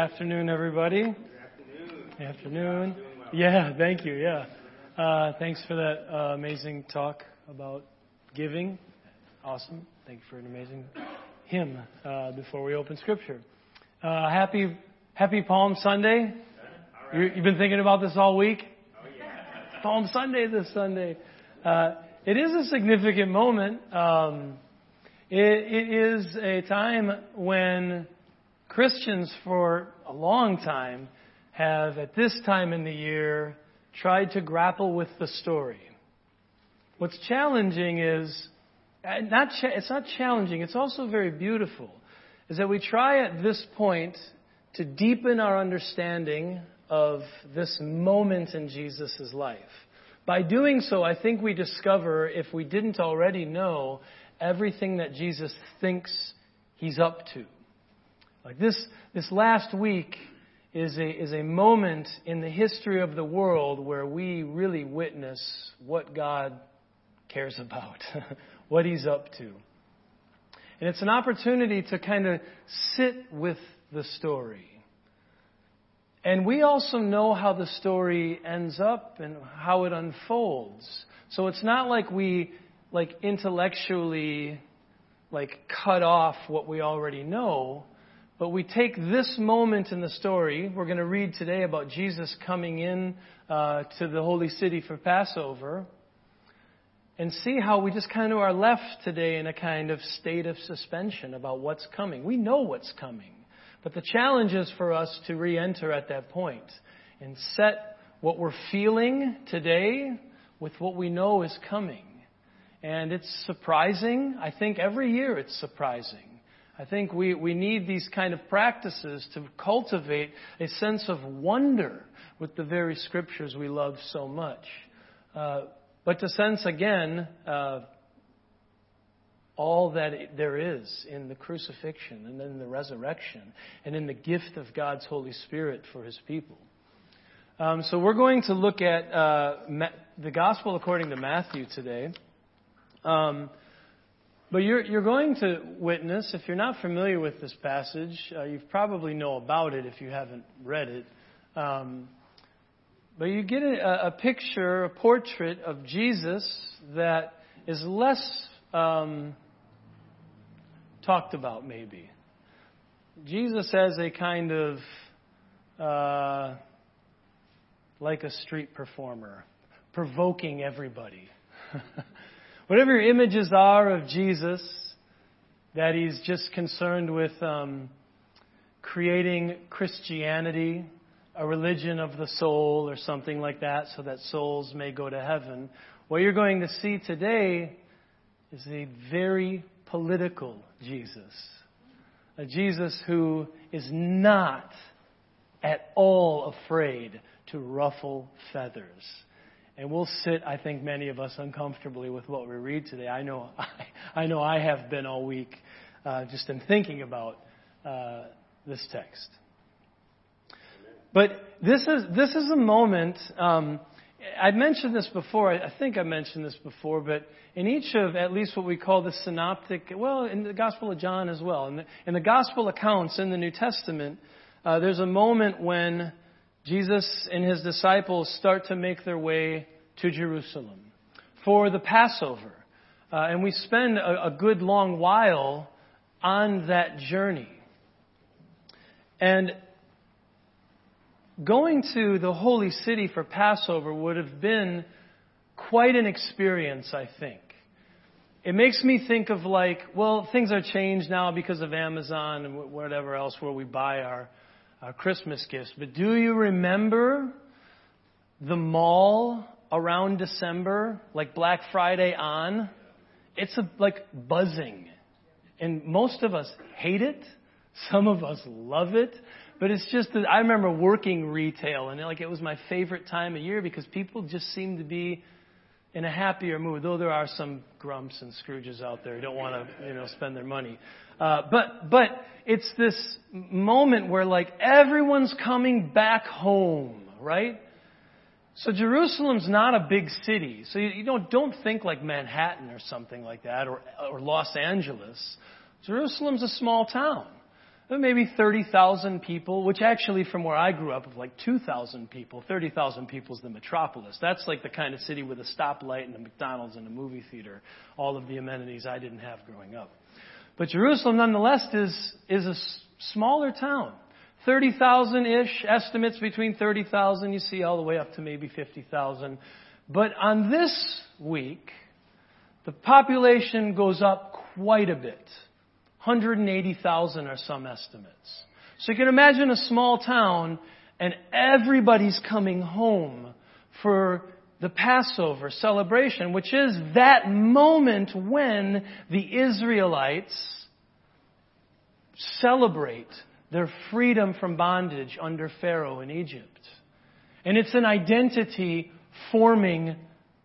afternoon, everybody. Good afternoon. Yeah, thank you. Yeah. Uh, thanks for that uh, amazing talk about giving. Awesome. Thank you for an amazing hymn uh, before we open Scripture. Uh, happy Happy Palm Sunday. You, have been thinking about this all week. Oh, yeah. Palm Sunday this Sunday. Uh, it is a significant moment. Um, it, it is a time when Christians for a long time have, at this time in the year, tried to grapple with the story. What's challenging is, uh, not cha- it's not challenging, it's also very beautiful, is that we try at this point to deepen our understanding of this moment in Jesus' life. By doing so, I think we discover, if we didn't already know, everything that Jesus thinks he's up to. Like this, this last week is a, is a moment in the history of the world where we really witness what God cares about, what He's up to. And it's an opportunity to kind of sit with the story. And we also know how the story ends up and how it unfolds. So it's not like we like intellectually like cut off what we already know. But we take this moment in the story. We're going to read today about Jesus coming in uh, to the holy city for Passover and see how we just kind of are left today in a kind of state of suspension about what's coming. We know what's coming. But the challenge is for us to re enter at that point and set what we're feeling today with what we know is coming. And it's surprising. I think every year it's surprising. I think we, we need these kind of practices to cultivate a sense of wonder with the very scriptures we love so much. Uh, but to sense again uh, all that there is in the crucifixion and then the resurrection and in the gift of God's Holy Spirit for His people. Um, so we're going to look at uh, Ma- the Gospel according to Matthew today. Um, but you're, you're going to witness, if you're not familiar with this passage, uh, you probably know about it if you haven't read it. Um, but you get a, a, picture, a portrait of Jesus that is less um, talked about, maybe. Jesus as a kind of uh, like a street performer, provoking everybody. Whatever your images are of Jesus, that he's just concerned with um, creating Christianity, a religion of the soul, or something like that, so that souls may go to heaven. What you're going to see today is a very political Jesus. A Jesus who is not at all afraid to ruffle feathers. And we'll sit, I think, many of us uncomfortably with what we read today. I know I, I, know I have been all week uh, just in thinking about uh, this text. But this is, this is a moment, um, I mentioned this before, I think I mentioned this before, but in each of at least what we call the synoptic, well, in the Gospel of John as well, in the, in the Gospel accounts in the New Testament, uh, there's a moment when Jesus and his disciples start to make their way to Jerusalem for the Passover. Uh, and we spend a, a good long while on that journey. And going to the holy city for Passover would have been quite an experience, I think. It makes me think of like, well, things are changed now because of Amazon and whatever else where we buy our uh, Christmas gifts. But do you remember the mall around December, like Black Friday on? It's a, like buzzing. And most of us hate it. Some of us love it. But it's just that I remember working retail and it, like it was my favorite time of year because people just seem to be in a happier mood, though there are some grumps and Scrooges out there who don't want to, you know, spend their money. Uh, but, but it's this moment where like everyone's coming back home, right? So Jerusalem's not a big city. So you, you don't, don't think like Manhattan or something like that or, or Los Angeles. Jerusalem's a small town. Maybe 30,000 people, which actually from where I grew up of like 2,000 people, 30,000 people is the metropolis. That's like the kind of city with a stoplight and a McDonald's and a movie theater, all of the amenities I didn't have growing up. But Jerusalem nonetheless is, is a smaller town. 30,000-ish, estimates between 30,000, you see all the way up to maybe 50,000. But on this week, the population goes up quite a bit. 180,000 are some estimates. So you can imagine a small town and everybody's coming home for the Passover celebration, which is that moment when the Israelites celebrate their freedom from bondage under Pharaoh in Egypt. And it's an identity forming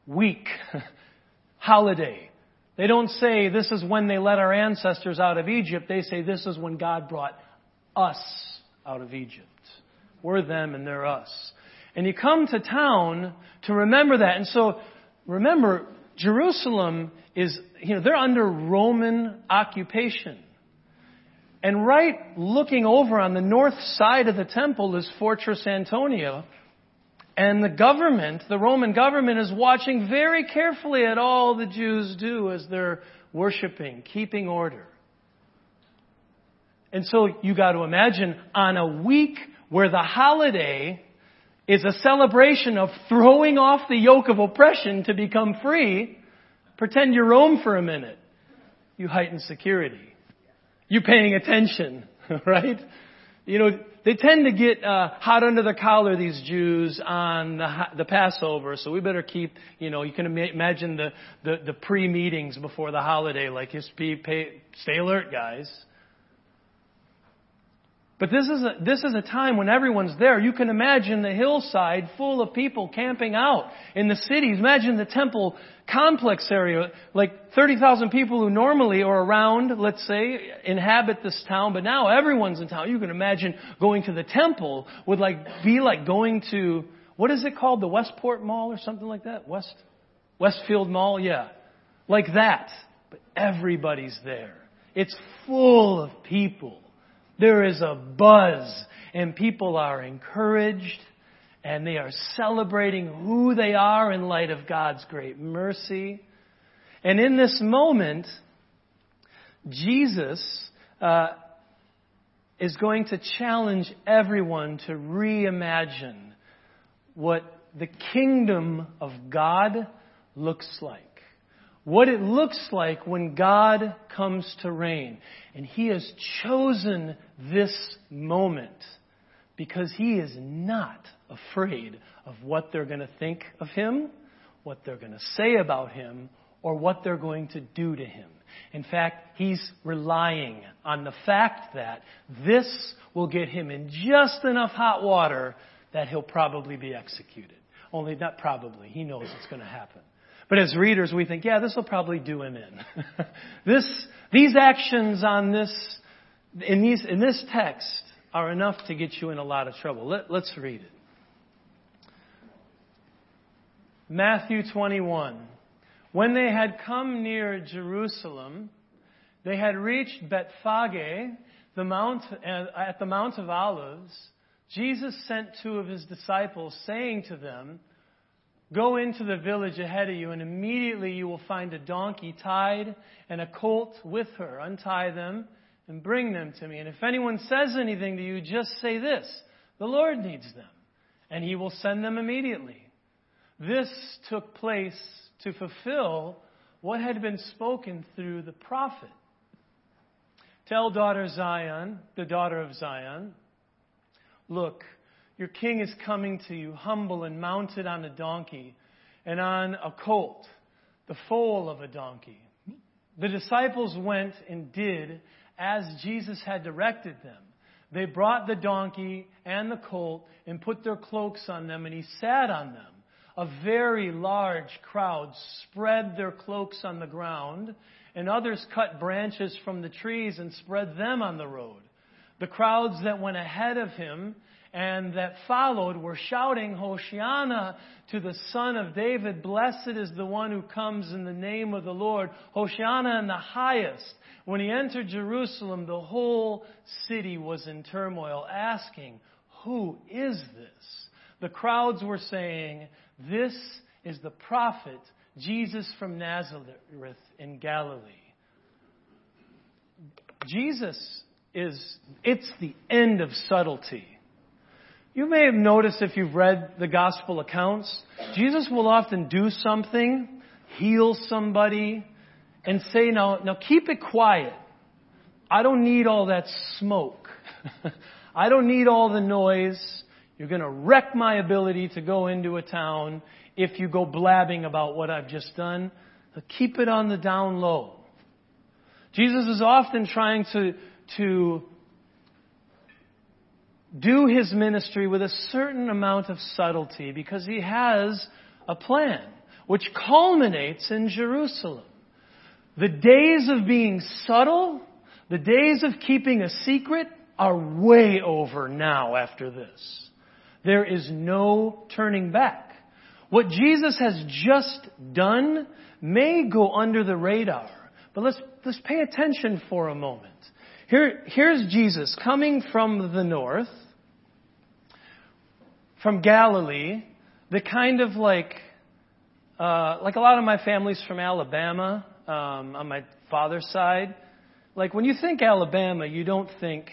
week, holiday. They don't say this is when they let our ancestors out of Egypt. They say this is when God brought us out of Egypt. We're them and they're us. And you come to town to remember that. And so remember, Jerusalem is, you know, they're under Roman occupation. And right looking over on the north side of the temple is Fortress Antonia, and the government, the Roman government, is watching very carefully at all the Jews do as they're worshiping, keeping order. And so you got to imagine on a week where the holiday is a celebration of throwing off the yoke of oppression to become free, pretend you're Rome for a minute. You heighten security. You paying attention, right? You know, they tend to get uh, hot under the collar, these Jews, on the, the Passover. So we better keep, you know, you can imagine the, the, the pre-meetings before the holiday, like just be, pay, stay alert, guys. But this is, a, this is a time when everyone's there. You can imagine the hillside full of people camping out in the cities. Imagine the temple complex area, like 30,000 people who normally are around, let's say, inhabit this town, but now everyone's in town. You can imagine going to the temple would like, be like going to, what is it called? The Westport Mall or something like that? West, Westfield Mall? Yeah. Like that. But everybody's there. It's full of people. There is a buzz and people are encouraged and they are celebrating who they are in light of God's great mercy. And in this moment, Jesus uh, is going to challenge everyone to reimagine what the kingdom of God looks like what it looks like when God comes to reign. And He has chosen this moment because He is not afraid of what they're going to think of Him, what they're going to say about Him, or what they're going to do to Him. In fact, He's relying on the fact that this will get Him in just enough hot water that He'll probably be executed. Only not probably. He knows it's going to happen. But as readers, we think, yeah, this will probably do him in. this, these actions on this, in, these, in this text are enough to get you in a lot of trouble. Let, let's read it. Matthew 21. When they had come near Jerusalem, they had reached Bethphage, the mount, uh, at the Mount of Olives. Jesus sent two of his disciples, saying to them, Go into the village ahead of you, and immediately you will find a donkey tied and a colt with her. Untie them and bring them to me. And if anyone says anything to you, just say this The Lord needs them, and he will send them immediately. This took place to fulfill what had been spoken through the prophet. Tell daughter Zion, the daughter of Zion, look, your king is coming to you, humble and mounted on a donkey and on a colt, the foal of a donkey. The disciples went and did as Jesus had directed them. They brought the donkey and the colt and put their cloaks on them, and he sat on them. A very large crowd spread their cloaks on the ground, and others cut branches from the trees and spread them on the road. The crowds that went ahead of him and that followed were shouting, Hosanna to the Son of David. Blessed is the one who comes in the name of the Lord. Hosanna in the highest. When he entered Jerusalem, the whole city was in turmoil, asking, Who is this? The crowds were saying, This is the prophet Jesus from Nazareth in Galilee. Jesus is, it's the end of subtlety. You may have noticed if you've read the gospel accounts, Jesus will often do something, heal somebody, and say, now, now keep it quiet. I don't need all that smoke. I don't need all the noise. You're going to wreck my ability to go into a town if you go blabbing about what I've just done. Keep it on the down low. Jesus is often trying to, to do his ministry with a certain amount of subtlety because he has a plan which culminates in Jerusalem. The days of being subtle, the days of keeping a secret are way over now after this. There is no turning back. What Jesus has just done may go under the radar, but let's, let's pay attention for a moment. Here, here's Jesus coming from the north, from Galilee, the kind of like, uh, like a lot of my family's from Alabama, um, on my father's side. Like when you think Alabama, you don't think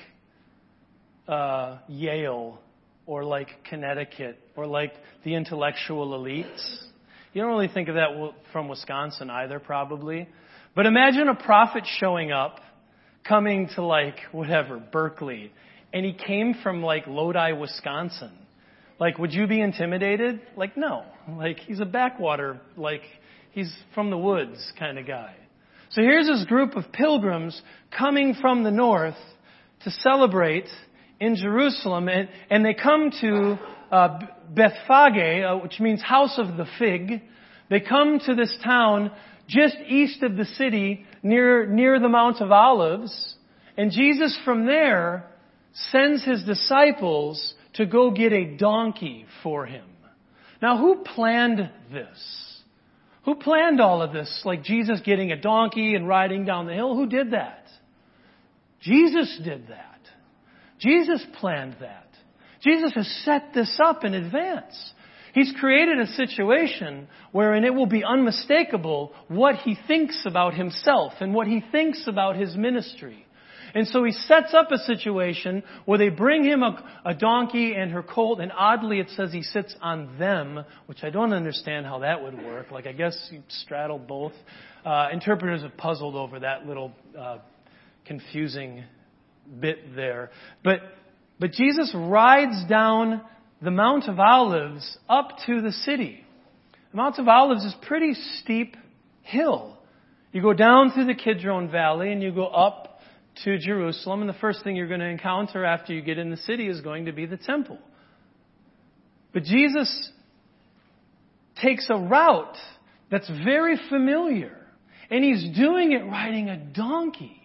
uh, Yale or like Connecticut or like the intellectual elites. You don't really think of that from Wisconsin either, probably. But imagine a prophet showing up, coming to like whatever, Berkeley, and he came from like Lodi, Wisconsin. Like, would you be intimidated? Like, no. Like, he's a backwater, like, he's from the woods kind of guy. So here's this group of pilgrims coming from the north to celebrate in Jerusalem, and, and they come to uh, Bethphage, uh, which means house of the fig. They come to this town just east of the city, near, near the Mount of Olives, and Jesus from there sends his disciples to go get a donkey for him. Now, who planned this? Who planned all of this? Like Jesus getting a donkey and riding down the hill? Who did that? Jesus did that. Jesus planned that. Jesus has set this up in advance. He's created a situation wherein it will be unmistakable what he thinks about himself and what he thinks about his ministry. And so he sets up a situation where they bring him a, a, donkey and her colt, and oddly it says he sits on them, which I don't understand how that would work. Like, I guess you straddle both. Uh, interpreters have puzzled over that little uh, confusing bit there. But, but Jesus rides down the Mount of Olives up to the city. The Mount of Olives is pretty steep hill. You go down through the Kidron Valley and you go up to Jerusalem, and the first thing you're going to encounter after you get in the city is going to be the temple. But Jesus takes a route that's very familiar, and he's doing it riding a donkey.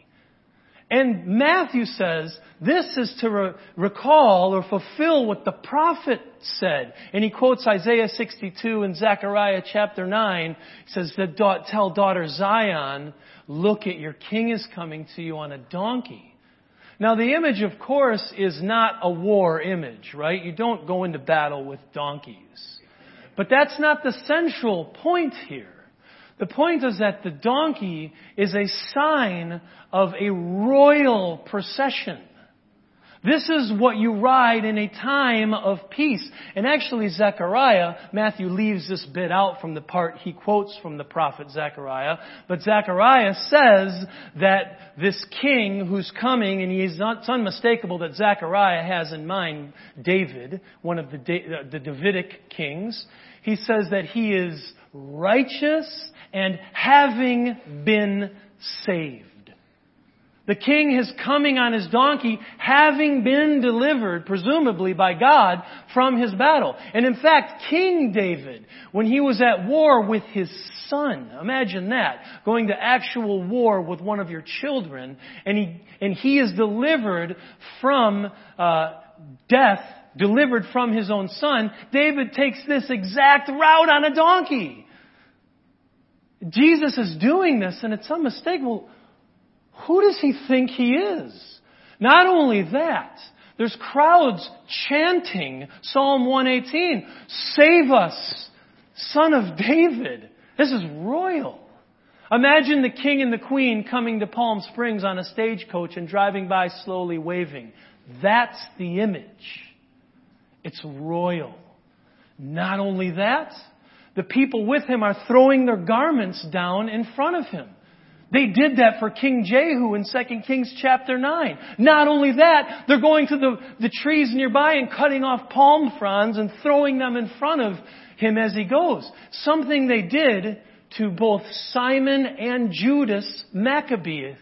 And Matthew says this is to re- recall or fulfill what the prophet said. And he quotes Isaiah 62 and Zechariah chapter 9. He says, Tell daughter Zion, look at your king is coming to you on a donkey. Now the image, of course, is not a war image, right? You don't go into battle with donkeys. But that's not the central point here. The point is that the donkey is a sign of a royal procession. This is what you ride in a time of peace. And actually, Zechariah, Matthew leaves this bit out from the part he quotes from the prophet Zechariah, but Zechariah says that this king who's coming, and he is not, it's unmistakable that Zechariah has in mind David, one of the, uh, the Davidic kings. He says that he is righteous and having been saved. The king is coming on his donkey, having been delivered, presumably by God, from his battle. And in fact, King David, when he was at war with his son, imagine that, going to actual war with one of your children, and he, and he is delivered from uh, death delivered from his own son, David takes this exact route on a donkey. Jesus is doing this and it's unmistakable. Who does he think he is? Not only that, there's crowds chanting Psalm 118, Save us, Son of David. This is royal. Imagine the king and the queen coming to Palm Springs on a stagecoach and driving by slowly waving. That's the image. It's royal. Not only that, the people with him are throwing their garments down in front of him. They did that for King Jehu in 2 Kings chapter 9. Not only that, they're going to the, the trees nearby and cutting off palm fronds and throwing them in front of him as he goes. Something they did to both Simon and Judas Maccabee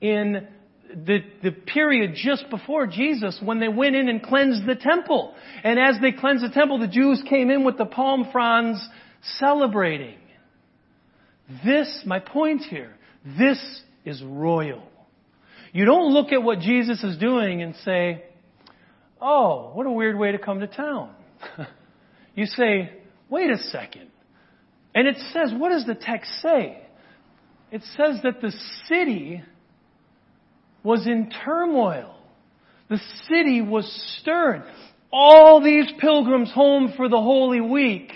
in the, the period just before Jesus when they went in and cleansed the temple. And as they cleansed the temple, the Jews came in with the palm fronds celebrating. This, my point here, this is royal. You don't look at what Jesus is doing and say, oh, what a weird way to come to town. you say, wait a second. And it says, what does the text say? It says that the city was in turmoil. The city was stirred. All these pilgrims home for the Holy Week.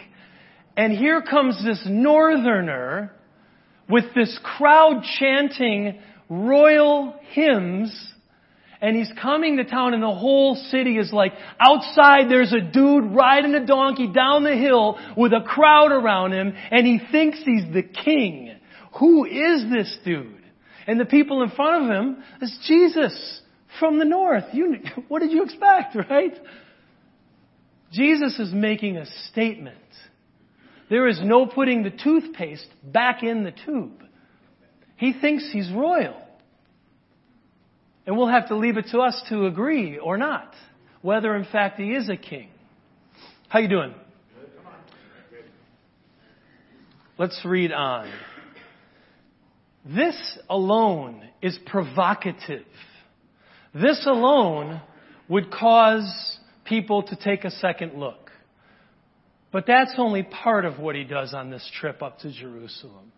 And here comes this northerner with this crowd chanting royal hymns and he's coming to town and the whole city is like, outside there's a dude riding a donkey down the hill with a crowd around him and he thinks he's the king. Who is this dude? And the people in front of him is Jesus from the north. You, what did you expect, right? Jesus is making a statement. There is no putting the toothpaste back in the tube. He thinks he's royal. And we'll have to leave it to us to agree or not, whether in fact he is a king. How you doing? Let's read on. This alone is provocative. This alone would cause people to take a second look. But that's only part of what he does on this trip up to Jerusalem.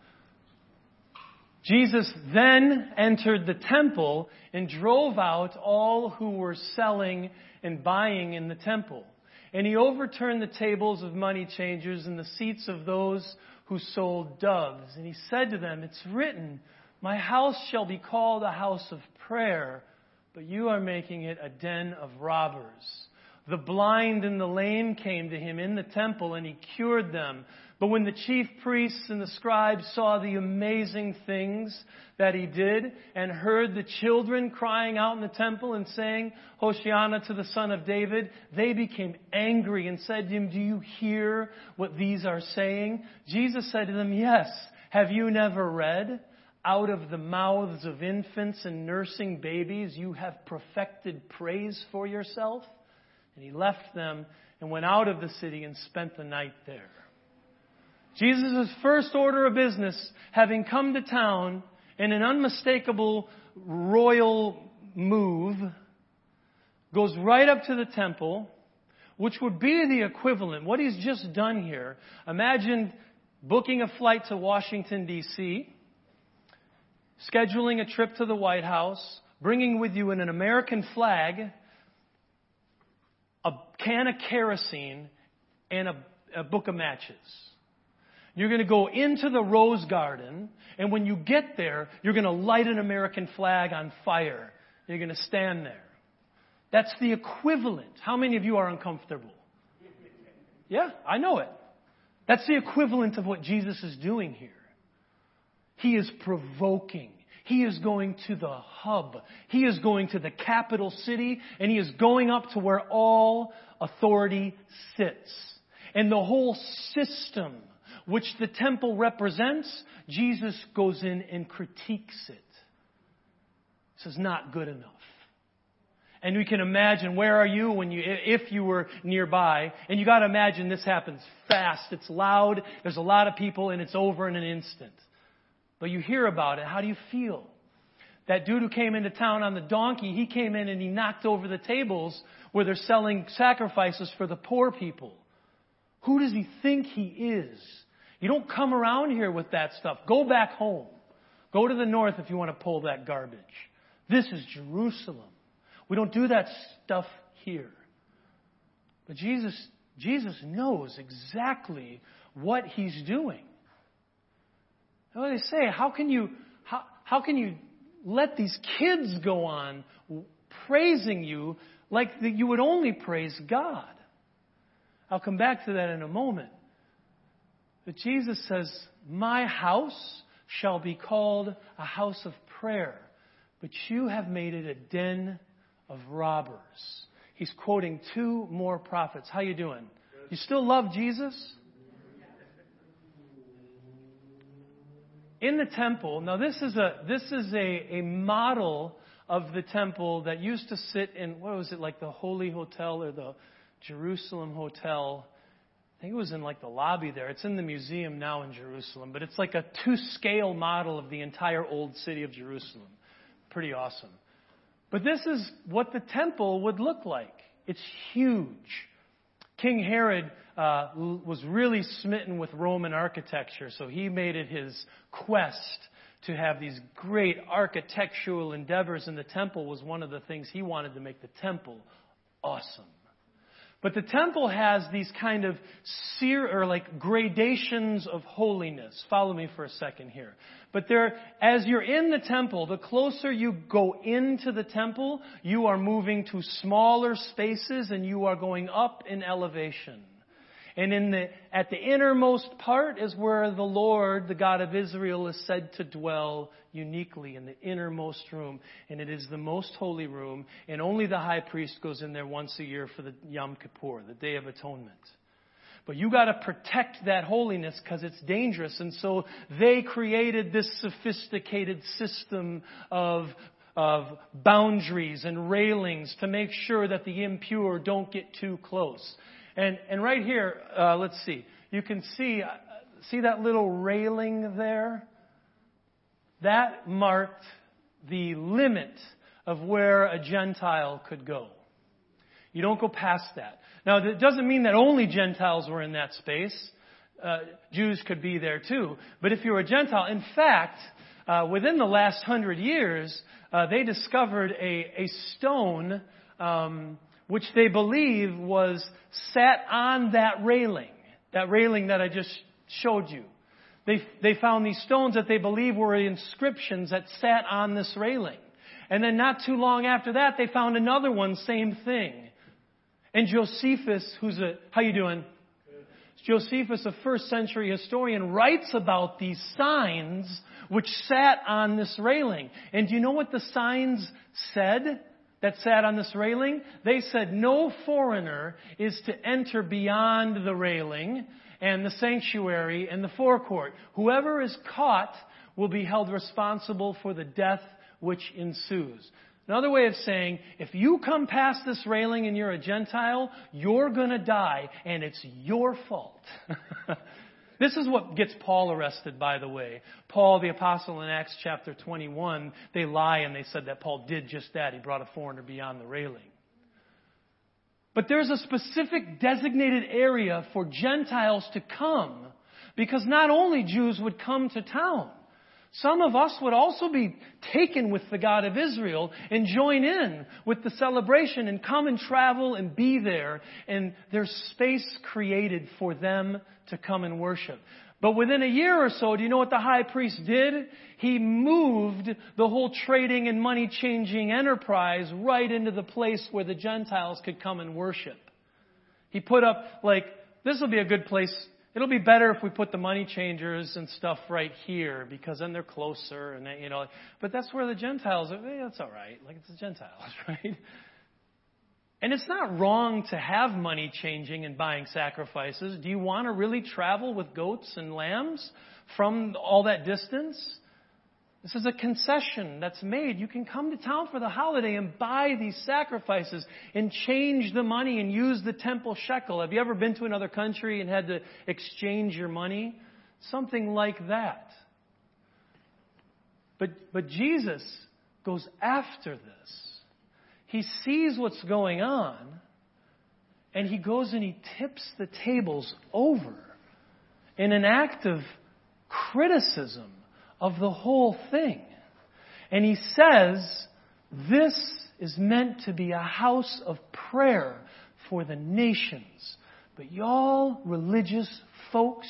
Jesus then entered the temple and drove out all who were selling and buying in the temple. And he overturned the tables of money changers and the seats of those who sold doves. And he said to them, It's written, My house shall be called a house of prayer, but you are making it a den of robbers. The blind and the lame came to him in the temple, and he cured them. But when the chief priests and the scribes saw the amazing things that he did and heard the children crying out in the temple and saying, Hosanna to the Son of David, they became angry and said to him, Do you hear what these are saying? Jesus said to them, Yes. Have you never read? Out of the mouths of infants and nursing babies, you have perfected praise for yourself. And he left them and went out of the city and spent the night there. Jesus' first order of business, having come to town in an unmistakable royal move, goes right up to the temple, which would be the equivalent. What he's just done here, imagine booking a flight to Washington, D.C., scheduling a trip to the White House, bringing with you an American flag, a can of kerosene, and a, a book of matches. You're going to go into the rose garden, and when you get there, you're going to light an American flag on fire. You're going to stand there. That's the equivalent. How many of you are uncomfortable? Yeah, I know it. That's the equivalent of what Jesus is doing here. He is provoking. He is going to the hub. He is going to the capital city, and he is going up to where all authority sits. And the whole system which the temple represents, Jesus goes in and critiques it. This is not good enough. And we can imagine where are you when you, if you were nearby, and you gotta imagine this happens fast, it's loud, there's a lot of people, and it's over in an instant. But you hear about it, how do you feel? that dude who came into town on the donkey, he came in and he knocked over the tables where they're selling sacrifices for the poor people. Who does he think he is? You don't come around here with that stuff. Go back home. Go to the north if you want to pull that garbage. This is Jerusalem. We don't do that stuff here. But Jesus, Jesus knows exactly what he's doing. And what they say, how can you, how, how can you let these kids go on praising you like that you would only praise God? I'll come back to that in a moment. But Jesus says, My house shall be called a house of prayer, but you have made it a den of robbers. He's quoting two more prophets. How you doing? You still love Jesus? In the temple, now this is a this is a, a model of the temple that used to sit in what was it like the Holy Hotel or the Jerusalem Hotel I think it was in like the lobby there. It's in the museum now in Jerusalem, but it's like a two scale model of the entire old city of Jerusalem. Pretty awesome. But this is what the temple would look like. It's huge. King Herod uh, was really smitten with Roman architecture, so he made it his quest to have these great architectural endeavors, and the temple was one of the things he wanted to make the temple awesome. But the temple has these kind of sear or like gradations of holiness. Follow me for a second here. But there, as you're in the temple, the closer you go into the temple, you are moving to smaller spaces and you are going up in elevation. And in the, at the innermost part is where the Lord, the God of Israel, is said to dwell uniquely in the innermost room. And it is the most holy room. And only the high priest goes in there once a year for the Yom Kippur, the Day of Atonement. But you got to protect that holiness because it's dangerous. And so they created this sophisticated system of of boundaries and railings to make sure that the impure don't get too close. And, and right here, uh, let's see. You can see, uh, see that little railing there? That marked the limit of where a Gentile could go. You don't go past that. Now, it doesn't mean that only Gentiles were in that space. Uh, Jews could be there too. But if you were a Gentile, in fact, uh, within the last hundred years, uh, they discovered a, a stone um, which they believe was sat on that railing, that railing that I just showed you. They, they found these stones that they believe were inscriptions that sat on this railing. And then not too long after that, they found another one, same thing. And Josephus, who's a, how you doing? Josephus, a first century historian, writes about these signs which sat on this railing. And do you know what the signs said? that sat on this railing, they said no foreigner is to enter beyond the railing and the sanctuary and the forecourt. Whoever is caught will be held responsible for the death which ensues. Another way of saying, if you come past this railing and you're a Gentile, you're gonna die, and it's your fault. This is what gets Paul arrested, by the way. Paul, the apostle in Acts chapter 21, they lie and they said that Paul did just that. He brought a foreigner beyond the railing. But there's a specific designated area for Gentiles to come because not only Jews would come to town, some of us would also be taken with the God of Israel and join in with the celebration and come and travel and be there. And there's space created for them to come and worship. But within a year or so, do you know what the high priest did? He moved the whole trading and money changing enterprise right into the place where the Gentiles could come and worship. He put up, like, this will be a good place It'll be better if we put the money changers and stuff right here because then they're closer and they, you know. But that's where the Gentiles are. Hey, that's all right. Like it's the Gentiles, right? And it's not wrong to have money changing and buying sacrifices. Do you want to really travel with goats and lambs from all that distance? This is a concession that's made. You can come to town for the holiday and buy these sacrifices and change the money and use the temple shekel. Have you ever been to another country and had to exchange your money? Something like that. But, but Jesus goes after this. He sees what's going on, and he goes and he tips the tables over in an act of criticism of the whole thing. And he says, This is meant to be a house of prayer for the nations. But y'all religious folks,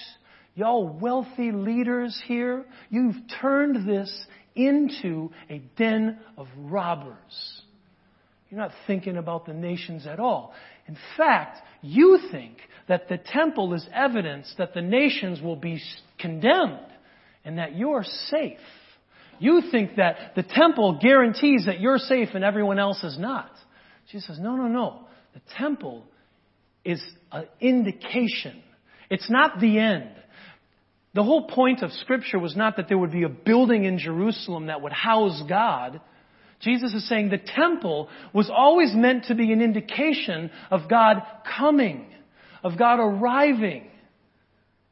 y'all wealthy leaders here, you've turned this into a den of robbers. You're not thinking about the nations at all. In fact, you think that the temple is evidence that the nations will be condemned and that you're safe. You think that the temple guarantees that you're safe and everyone else is not. Jesus says, no, no, no. The temple is an indication. It's not the end. The whole point of Scripture was not that there would be a building in Jerusalem that would house God. Jesus is saying the temple was always meant to be an indication of God coming, of God arriving.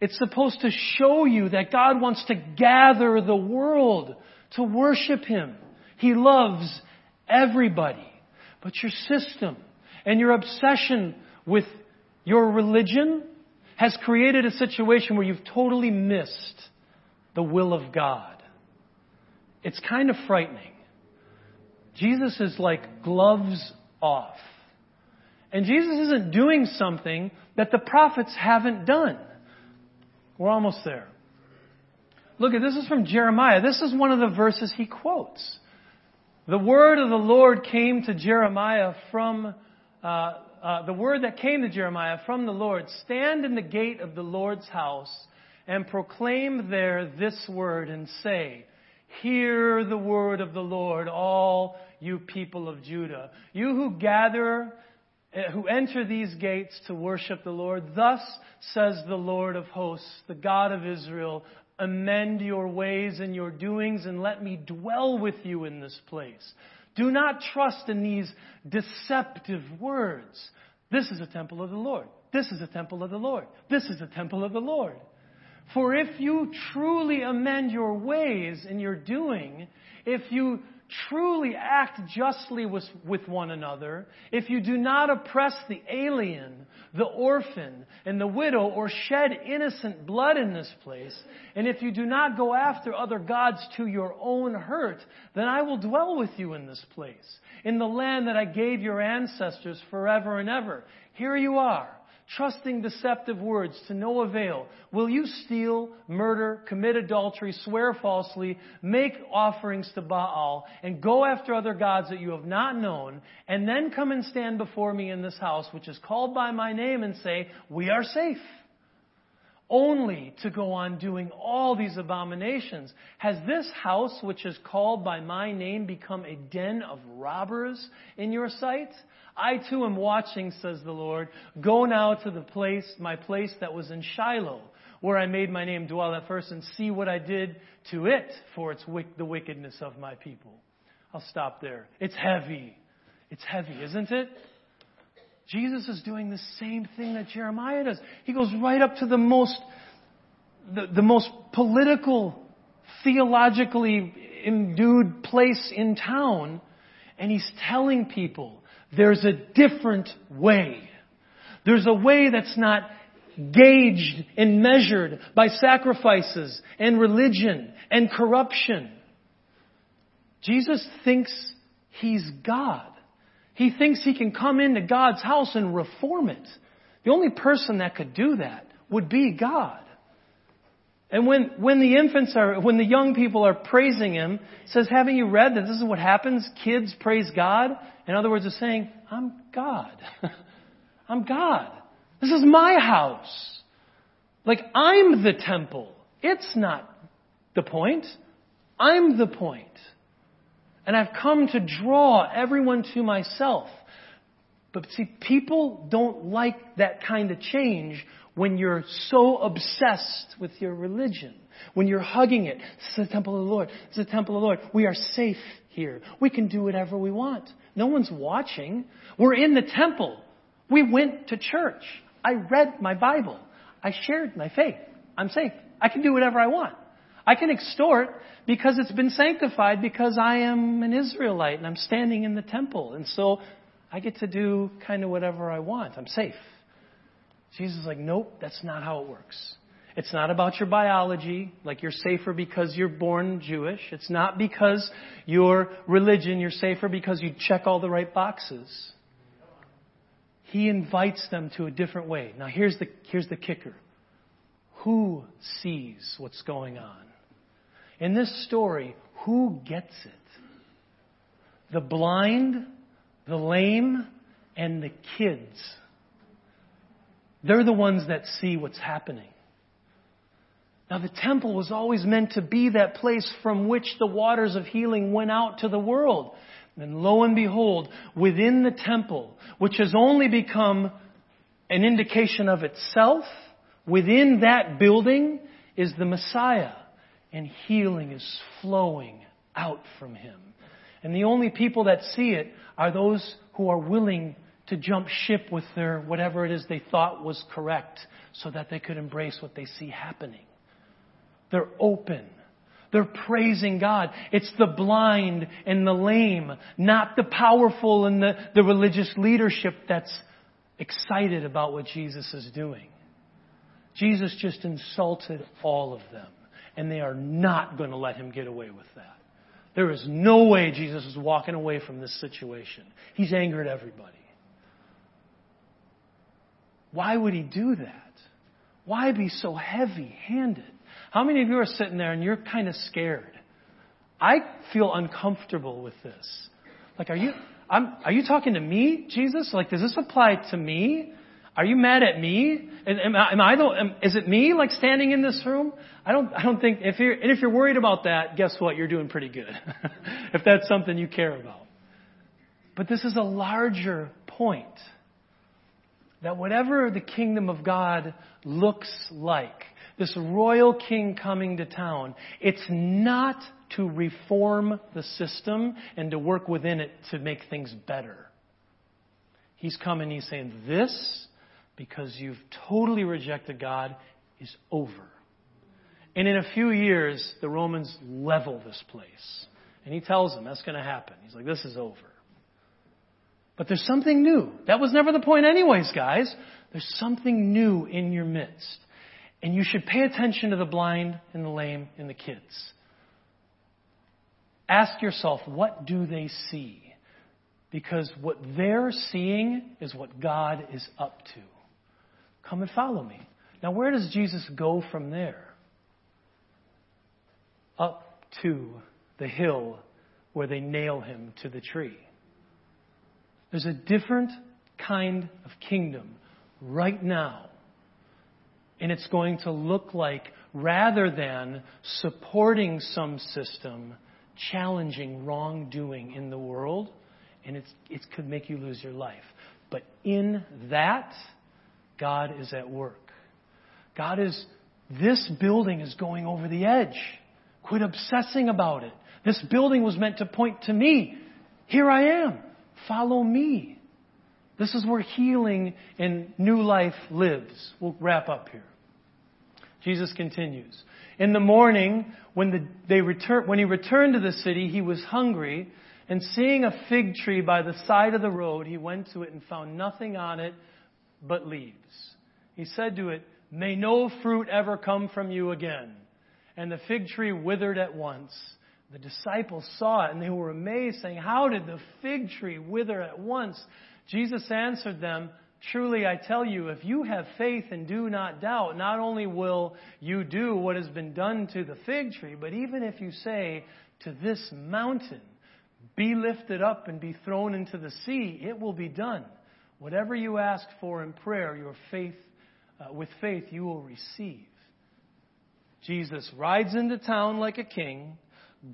It's supposed to show you that God wants to gather the world to worship Him. He loves everybody. But your system and your obsession with your religion has created a situation where you've totally missed the will of God. It's kind of frightening. Jesus is like gloves off. And Jesus isn't doing something that the prophets haven't done. We're almost there. Look at this is from Jeremiah. This is one of the verses he quotes. The word of the Lord came to Jeremiah from uh, uh, the word that came to Jeremiah from the Lord. Stand in the gate of the Lord's house and proclaim there this word and say, Hear the word of the Lord, all you people of Judah. You who gather, Eh, who enter these gates to worship the Lord. Thus says the Lord of hosts, the God of Israel, amend your ways and your doings and let me dwell with you in this place. Do not trust in these deceptive words. This is a temple of the Lord. This is a temple of the Lord. This is a temple of the Lord. For if you truly amend your ways and your doing, if you truly act justly with, with, one another, if you do not oppress the alien, the orphan, and the widow, or shed innocent blood in this place, and if you do not go after other gods to your own hurt, then I will dwell with you in this place, in the land that I gave your ancestors forever and ever. Here you are trusting deceptive words to no avail? Will you steal, murder, commit adultery, swear falsely, make offerings to Baal, and go after other gods that you have not known, and then come and stand before me in this house, which is called by my name, and say, We are safe? only to go on doing all these abominations. Has this house, which is called by my name, become a den of robbers in your sight? I too am watching, says the Lord. Go now to the place, my place that was in Shiloh, where I made my name dwell at first, and see what I did to it for its the wickedness of my people. I'll stop there. It's heavy. It's heavy, isn't it? Jesus is doing the same thing that Jeremiah does. He goes right up to the most, the, the most political, theologically imbued place in town, and he's telling people there's a different way. There's a way that's not gauged and measured by sacrifices and religion and corruption. Jesus thinks he's God. He thinks he can come into God's house and reform it. The only person that could do that would be God. And when, when the infants are, when the young people are praising him, says, haven't you read that this is what happens? Kids praise God. In other words, it's saying, I'm God. I'm God. This is my house. Like, I'm the temple. It's not the point. I'm the point. And I've come to draw everyone to myself. But see, people don't like that kind of change when you're so obsessed with your religion. When you're hugging it. This is the temple of the Lord. This is the temple of the Lord. We are safe here. We can do whatever we want. No one's watching. We're in the temple. We went to church. I read my Bible. I shared my faith. I'm safe. I can do whatever I want. I can extort because it's been sanctified because I am an Israelite and I'm standing in the temple. And so I get to do kind of whatever I want. I'm safe. Jesus is like, nope, that's not how it works. It's not about your biology, like you're safer because you're born Jewish. It's not because your religion, you're safer because you check all the right boxes. He invites them to a different way. Now here's the, here's the kicker. Who sees what's going on? In this story, who gets it? The blind, the lame, and the kids. They're the ones that see what's happening. Now, the temple was always meant to be that place from which the waters of healing went out to the world. And lo and behold, within the temple, which has only become an indication of itself, within that building is the Messiah. And healing is flowing out from him. And the only people that see it are those who are willing to jump ship with their whatever it is they thought was correct so that they could embrace what they see happening. They're open. They're praising God. It's the blind and the lame, not the powerful and the, the religious leadership that's excited about what Jesus is doing. Jesus just insulted all of them, and they are not going to let him get away with that. There is no way Jesus is walking away from this situation. He's angered everybody. Why would he do that? Why be so heavy handed? How many of you are sitting there and you're kind of scared? I feel uncomfortable with this. Like, are you, I'm, are you talking to me, Jesus? Like, does this apply to me? Are you mad at me? Am, I, am I the, am, is it me, like, standing in this room? I don't, I don't think, if you're, and if you're worried about that, guess what? You're doing pretty good. if that's something you care about. But this is a larger point. That whatever the kingdom of God looks like, this royal king coming to town, it's not to reform the system and to work within it to make things better. He's coming, he's saying, This, because you've totally rejected God, is over. And in a few years, the Romans level this place. And he tells them that's going to happen. He's like, This is over. But there's something new. That was never the point, anyways, guys. There's something new in your midst. And you should pay attention to the blind and the lame and the kids. Ask yourself, what do they see? Because what they're seeing is what God is up to. Come and follow me. Now, where does Jesus go from there? Up to the hill where they nail him to the tree. There's a different kind of kingdom right now and it's going to look like, rather than supporting some system, challenging wrongdoing in the world, and it could make you lose your life. But in that, God is at work. God is, this building is going over the edge. Quit obsessing about it. This building was meant to point to me. Here I am. Follow me. This is where healing and new life lives. We'll wrap up here. Jesus continues. In the morning, when, the, they return, when he returned to the city, he was hungry, and seeing a fig tree by the side of the road, he went to it and found nothing on it but leaves. He said to it, May no fruit ever come from you again. And the fig tree withered at once. The disciples saw it and they were amazed, saying, How did the fig tree wither at once? Jesus answered them, Truly I tell you, if you have faith and do not doubt, not only will you do what has been done to the fig tree, but even if you say to this mountain, be lifted up and be thrown into the sea, it will be done. Whatever you ask for in prayer, your faith, uh, with faith, you will receive. Jesus rides into town like a king,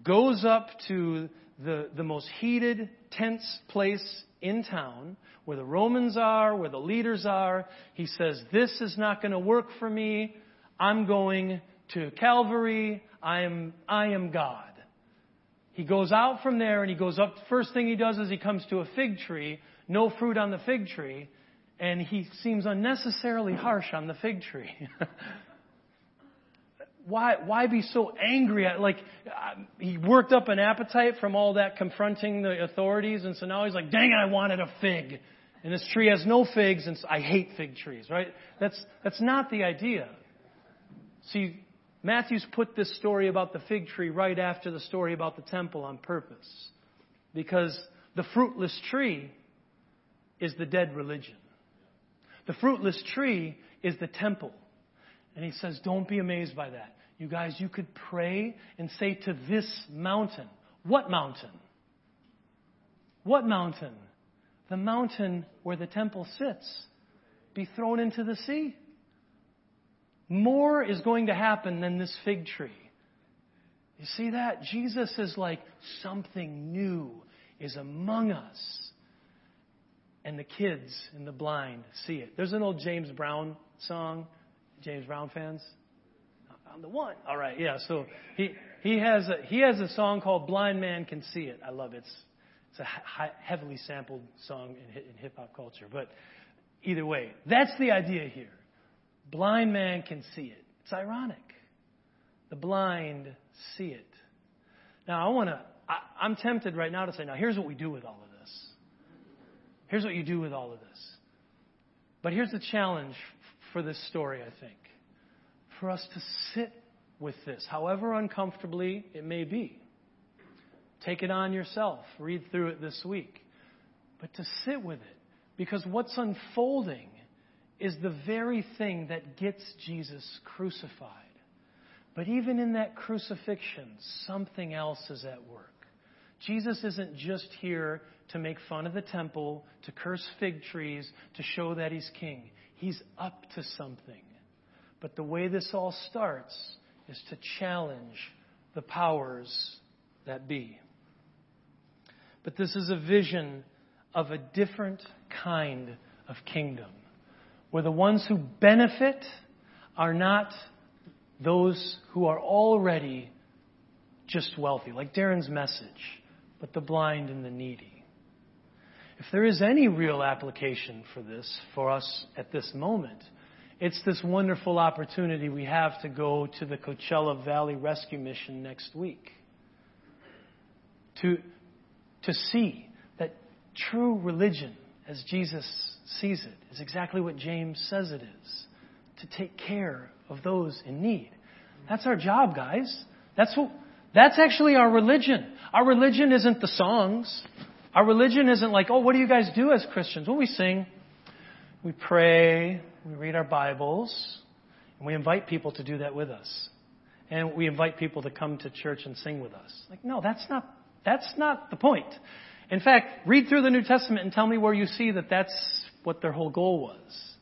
goes up to the, the most heated, tense place in town, where the Romans are, where the leaders are. He says, This is not going to work for me. I'm going to Calvary. I am, I am God. He goes out from there and he goes up. First thing he does is he comes to a fig tree, no fruit on the fig tree, and he seems unnecessarily harsh on the fig tree. why, why be so angry? Like, uh, he worked up an appetite from all that confronting the authorities, and so now he's like, dang it, I wanted a fig. And this tree has no figs, and so I hate fig trees, right? That's, that's not the idea. See, Matthew's put this story about the fig tree right after the story about the temple on purpose. Because the fruitless tree is the dead religion. The fruitless tree is the temple. And he says, don't be amazed by that. You guys, you could pray and say to this mountain, what mountain? What mountain? The mountain where the temple sits. Be thrown into the sea. More is going to happen than this fig tree. You see that? Jesus is like, something new is among us. And the kids and the blind see it. There's an old James Brown song. James Brown fans? I'm the one. All right, yeah. So he he has a, he has a song called "Blind Man Can See It." I love it. It's it's a hi- heavily sampled song in, in hip hop culture, but either way, that's the idea here. Blind man can see it. It's ironic. The blind see it. Now I want to. I'm tempted right now to say, now here's what we do with all of this. Here's what you do with all of this. But here's the challenge for this story, I think. For us to sit with this, however uncomfortably it may be. Take it on yourself. Read through it this week. But to sit with it. Because what's unfolding is the very thing that gets Jesus crucified. But even in that crucifixion, something else is at work. Jesus isn't just here to make fun of the temple, to curse fig trees, to show that he's king. He's up to something. But the way this all starts is to challenge the powers that be. But this is a vision of a different kind of kingdom, where the ones who benefit are not those who are already just wealthy, like Darren's message, but the blind and the needy. If there is any real application for this for us at this moment, it's this wonderful opportunity we have to go to the Coachella Valley Rescue Mission next week. To, to see that true religion, as Jesus sees it, is exactly what James says it is to take care of those in need. That's our job, guys. That's, what, that's actually our religion. Our religion isn't the songs. Our religion isn't like, oh, what do you guys do as Christians? Well, we sing, we pray, we read our Bibles, and we invite people to do that with us. And we invite people to come to church and sing with us. Like, no, that's not, that's not the point. In fact, read through the New Testament and tell me where you see that that's what their whole goal was.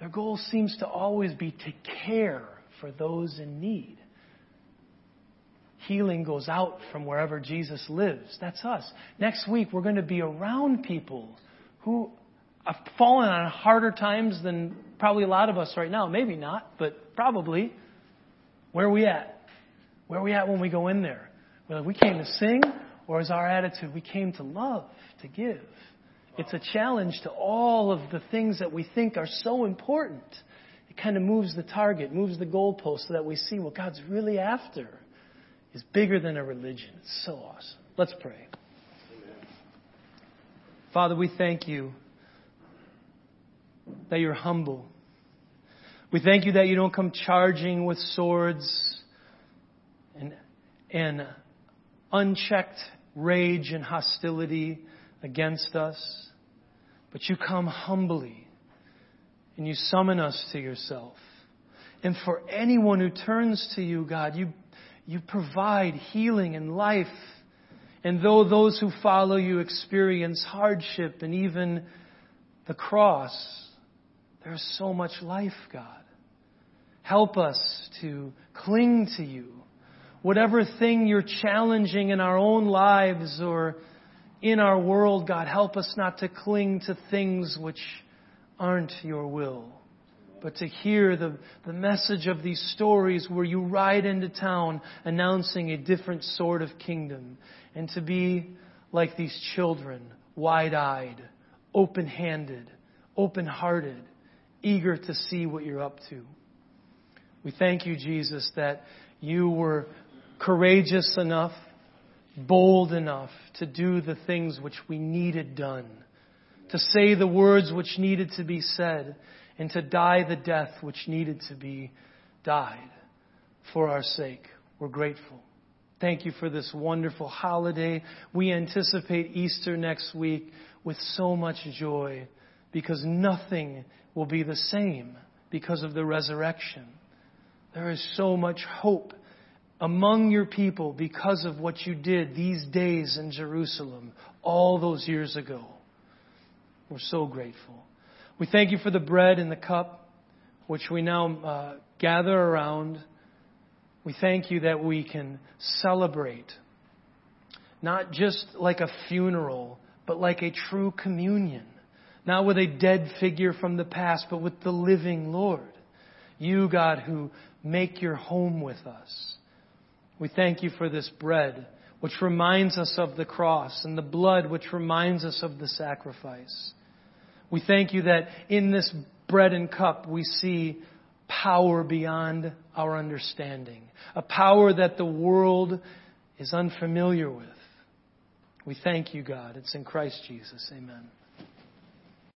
Their goal seems to always be to care for those in need healing goes out from wherever Jesus lives. That's us. Next week, we're going to be around people who have fallen on harder times than probably a lot of us right now. Maybe not, but probably. Where are we at? Where are we at when we go in there? We came to sing, or is our attitude we came to love, to give? It's a challenge to all of the things that we think are so important. It kind of moves the target, moves the goalpost so that we see what God's really after is bigger than a religion. It's so awesome. Let's pray. Amen. Father, we thank you that you're humble. We thank you that you don't come charging with swords and, and unchecked rage and hostility against us, but you come humbly and you summon us to yourself. And for anyone who turns to you, God, you you provide healing and life. And though those who follow you experience hardship and even the cross, there's so much life, God. Help us to cling to you. Whatever thing you're challenging in our own lives or in our world, God, help us not to cling to things which aren't your will but to hear the, the message of these stories where you ride into town announcing a different sort of kingdom, and to be like these children, wide eyed, open handed, open hearted, eager to see what you're up to. We thank you, Jesus, that you were courageous enough, bold enough to do the things which we needed done, to say the words which needed to be said, and to die the death which needed to be died for our sake. We're grateful. Thank you for this wonderful holiday. We anticipate Easter next week with so much joy because nothing will be the same because of the resurrection. There is so much hope among your people because of what you did these days in Jerusalem all those years ago. We're so grateful. We thank you for the bread and the cup which we now uh, gather around. We thank you that we can celebrate, not just like a funeral, but like a true communion. Not with a dead figure from the past, but with the living Lord. You, God, who make your home with us. We thank you for this bread, which reminds us of the cross, and the blood, which reminds us of the sacrifice. We thank you that in this bread and cup we see power beyond our understanding, a power that the world is unfamiliar with. We thank you, God. It's in Christ Jesus. Amen.